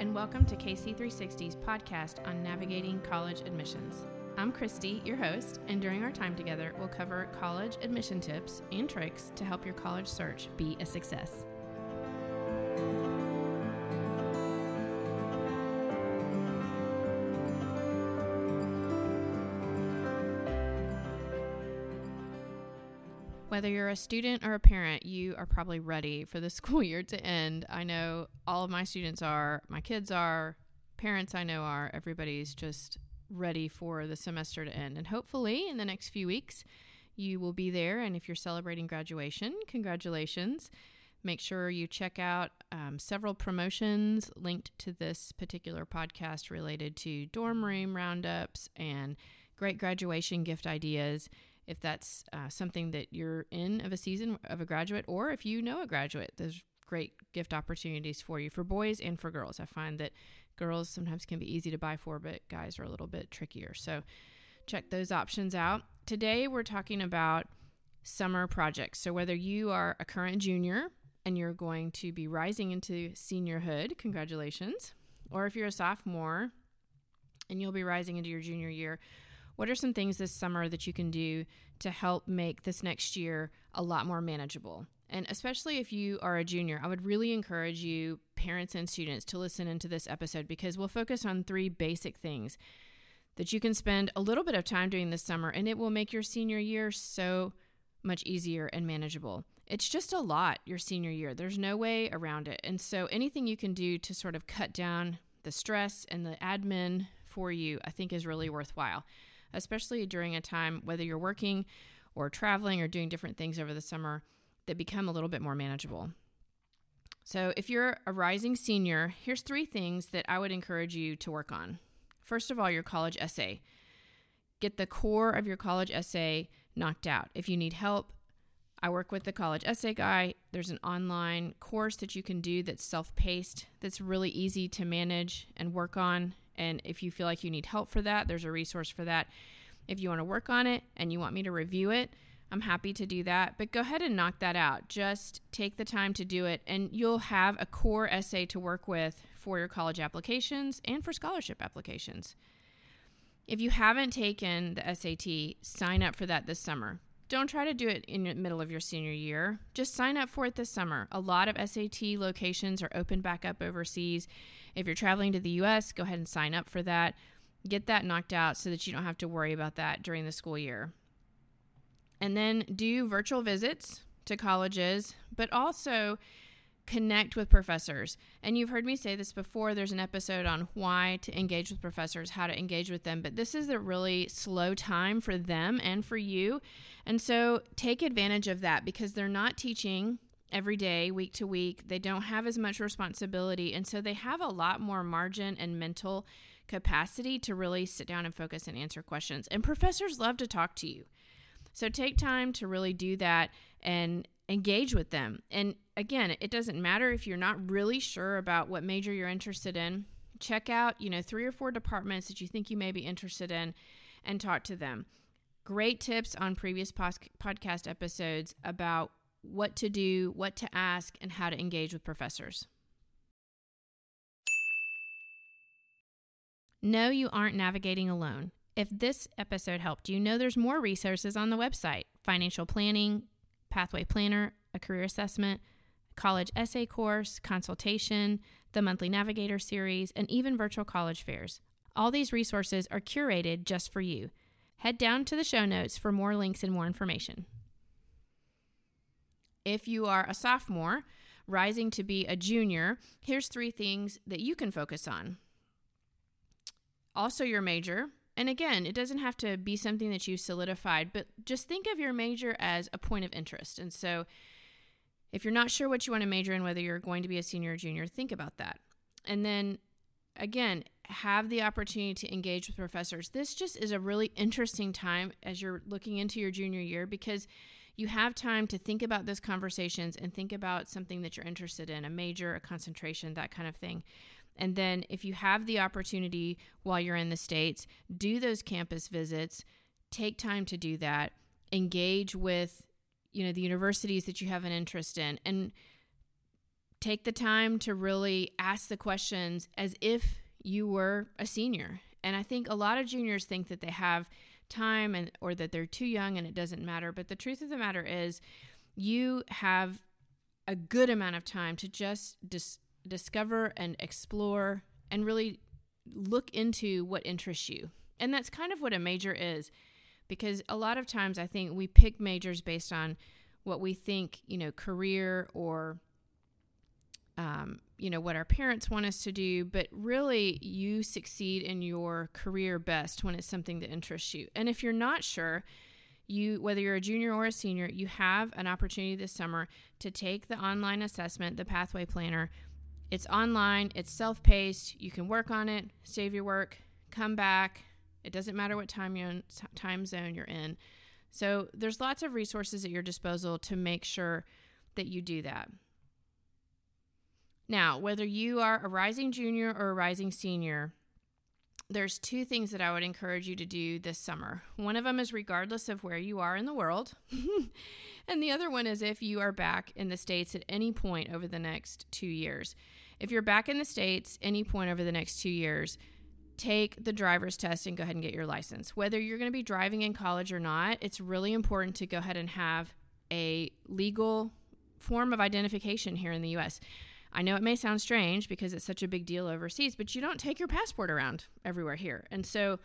and welcome to KC360's podcast on navigating college admissions. I'm Christy, your host, and during our time together, we'll cover college admission tips and tricks to help your college search be a success. Whether you're a student or a parent, you are probably ready for the school year to end. I know all of my students are, my kids are, parents I know are. Everybody's just ready for the semester to end. And hopefully, in the next few weeks, you will be there. And if you're celebrating graduation, congratulations. Make sure you check out um, several promotions linked to this particular podcast related to dorm room roundups and great graduation gift ideas if that's uh, something that you're in of a season of a graduate, or if you know a graduate, there's great gift opportunities for you for boys and for girls. I find that girls sometimes can be easy to buy for, but guys are a little bit trickier. So check those options out. Today, we're talking about summer projects. So, whether you are a current junior and you're going to be rising into seniorhood, congratulations, or if you're a sophomore and you'll be rising into your junior year, what are some things this summer that you can do to help make this next year a lot more manageable? And especially if you are a junior, I would really encourage you, parents and students, to listen into this episode because we'll focus on three basic things that you can spend a little bit of time doing this summer, and it will make your senior year so much easier and manageable. It's just a lot your senior year. There's no way around it. And so anything you can do to sort of cut down the stress and the admin for you, I think is really worthwhile especially during a time, whether you're working or traveling or doing different things over the summer, that become a little bit more manageable. So, if you're a rising senior, here's three things that I would encourage you to work on. First of all, your college essay. Get the core of your college essay knocked out. If you need help, I work with the college essay guy. There's an online course that you can do that's self paced, that's really easy to manage and work on. And if you feel like you need help for that, there's a resource for that. If you want to work on it and you want me to review it, I'm happy to do that. But go ahead and knock that out. Just take the time to do it, and you'll have a core essay to work with for your college applications and for scholarship applications. If you haven't taken the SAT, sign up for that this summer. Don't try to do it in the middle of your senior year. Just sign up for it this summer. A lot of SAT locations are open back up overseas. If you're traveling to the US, go ahead and sign up for that. Get that knocked out so that you don't have to worry about that during the school year. And then do virtual visits to colleges, but also connect with professors. And you've heard me say this before. There's an episode on why to engage with professors, how to engage with them, but this is a really slow time for them and for you. And so take advantage of that because they're not teaching every day, week to week. They don't have as much responsibility. And so they have a lot more margin and mental capacity to really sit down and focus and answer questions. And professors love to talk to you. So take time to really do that and engage with them. And again, it doesn't matter if you're not really sure about what major you're interested in. Check out, you know, three or four departments that you think you may be interested in and talk to them. Great tips on previous podcast episodes about what to do, what to ask, and how to engage with professors. No, you aren't navigating alone. If this episode helped you, know there's more resources on the website financial planning, pathway planner, a career assessment, college essay course, consultation, the monthly navigator series, and even virtual college fairs. All these resources are curated just for you. Head down to the show notes for more links and more information. If you are a sophomore rising to be a junior, here's three things that you can focus on. Also, your major. And again, it doesn't have to be something that you solidified, but just think of your major as a point of interest. And so, if you're not sure what you want to major in, whether you're going to be a senior or junior, think about that. And then again, have the opportunity to engage with professors. This just is a really interesting time as you're looking into your junior year because you have time to think about those conversations and think about something that you're interested in, a major, a concentration, that kind of thing. And then if you have the opportunity while you're in the States, do those campus visits, take time to do that, engage with, you know, the universities that you have an interest in and take the time to really ask the questions as if you were a senior. And I think a lot of juniors think that they have time and or that they're too young and it doesn't matter, but the truth of the matter is you have a good amount of time to just dis- discover and explore and really look into what interests you. And that's kind of what a major is because a lot of times I think we pick majors based on what we think, you know, career or um, you know what our parents want us to do but really you succeed in your career best when it's something that interests you. And if you're not sure you whether you're a junior or a senior you have an opportunity this summer to take the online assessment the pathway planner. It's online it's self-paced you can work on it save your work come back it doesn't matter what time you time zone you're in so there's lots of resources at your disposal to make sure that you do that now, whether you are a rising junior or a rising senior, there's two things that I would encourage you to do this summer. One of them is regardless of where you are in the world. and the other one is if you are back in the States at any point over the next two years. If you're back in the States any point over the next two years, take the driver's test and go ahead and get your license. Whether you're going to be driving in college or not, it's really important to go ahead and have a legal form of identification here in the US. I know it may sound strange because it's such a big deal overseas, but you don't take your passport around everywhere here. And so,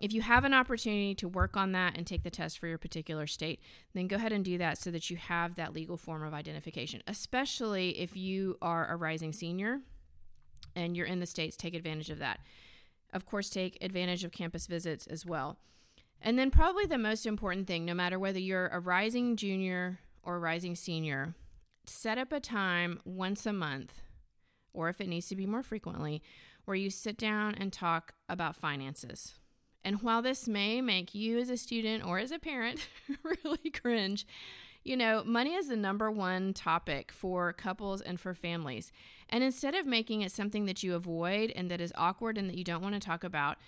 if you have an opportunity to work on that and take the test for your particular state, then go ahead and do that so that you have that legal form of identification, especially if you are a rising senior and you're in the States, take advantage of that. Of course, take advantage of campus visits as well. And then, probably the most important thing, no matter whether you're a rising junior or a rising senior, set up a time once a month, or if it needs to be more frequently, where you sit down and talk about finances. And while this may make you as a student or as a parent really cringe, you know, money is the number one topic for couples and for families. And instead of making it something that you avoid and that is awkward and that you don't want to talk about,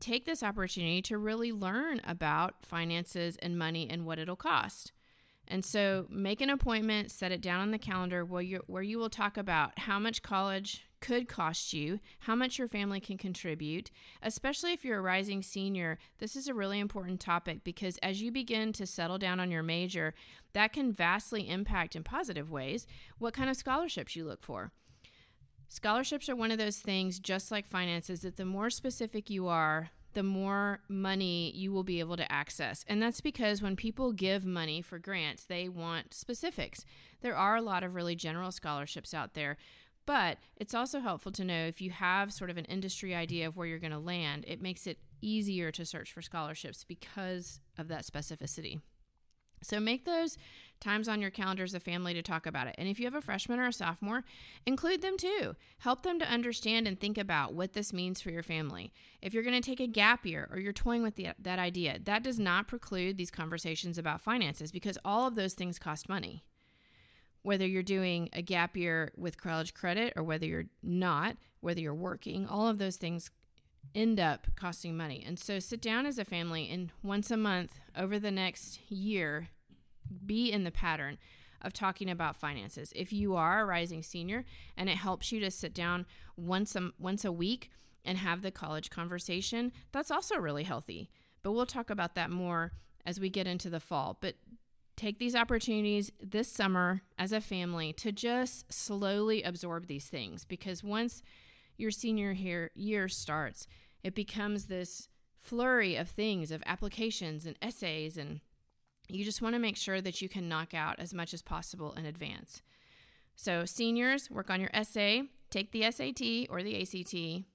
take this opportunity to really learn about finances and money and what it'll cost. And so make an appointment, set it down on the calendar where you where you will talk about how much college could cost you, how much your family can contribute, especially if you're a rising senior. This is a really important topic because as you begin to settle down on your major, that can vastly impact in positive ways what kind of scholarships you look for. Scholarships are one of those things, just like finances, that the more specific you are, the more money you will be able to access. And that's because when people give money for grants, they want specifics. There are a lot of really general scholarships out there, but it's also helpful to know if you have sort of an industry idea of where you're going to land, it makes it easier to search for scholarships because of that specificity. So make those times on your calendar as a family to talk about it. And if you have a freshman or a sophomore, include them too. Help them to understand and think about what this means for your family. If you're going to take a gap year or you're toying with the, that idea, that does not preclude these conversations about finances because all of those things cost money. Whether you're doing a gap year with college credit or whether you're not, whether you're working, all of those things end up costing money. And so sit down as a family and once a month over the next year, be in the pattern of talking about finances. If you are a rising senior and it helps you to sit down once a, once a week and have the college conversation, that's also really healthy. But we'll talk about that more as we get into the fall. But take these opportunities this summer as a family to just slowly absorb these things because once your senior year, year starts, it becomes this flurry of things, of applications and essays, and you just want to make sure that you can knock out as much as possible in advance. So, seniors, work on your essay, take the SAT or the ACT,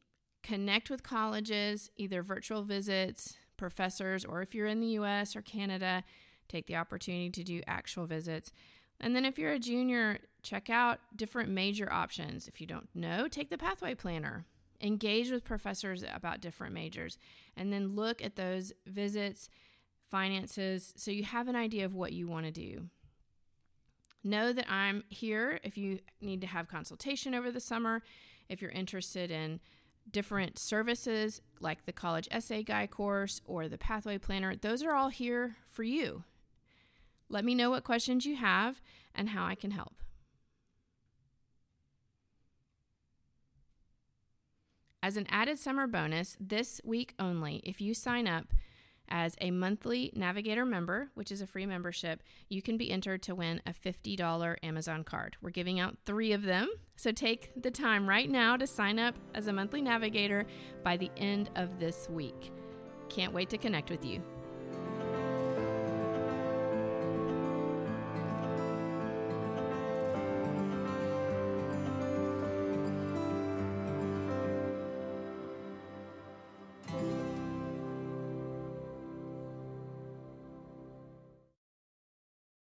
connect with colleges, either virtual visits, professors, or if you're in the US or Canada, take the opportunity to do actual visits. And then if you're a junior, check out different major options. If you don't know, take the pathway planner. Engage with professors about different majors and then look at those visits, finances, so you have an idea of what you want to do. Know that I'm here if you need to have consultation over the summer, if you're interested in different services like the college essay guy course or the pathway planner, those are all here for you. Let me know what questions you have and how I can help. As an added summer bonus, this week only, if you sign up as a monthly Navigator member, which is a free membership, you can be entered to win a $50 Amazon card. We're giving out three of them, so take the time right now to sign up as a monthly Navigator by the end of this week. Can't wait to connect with you.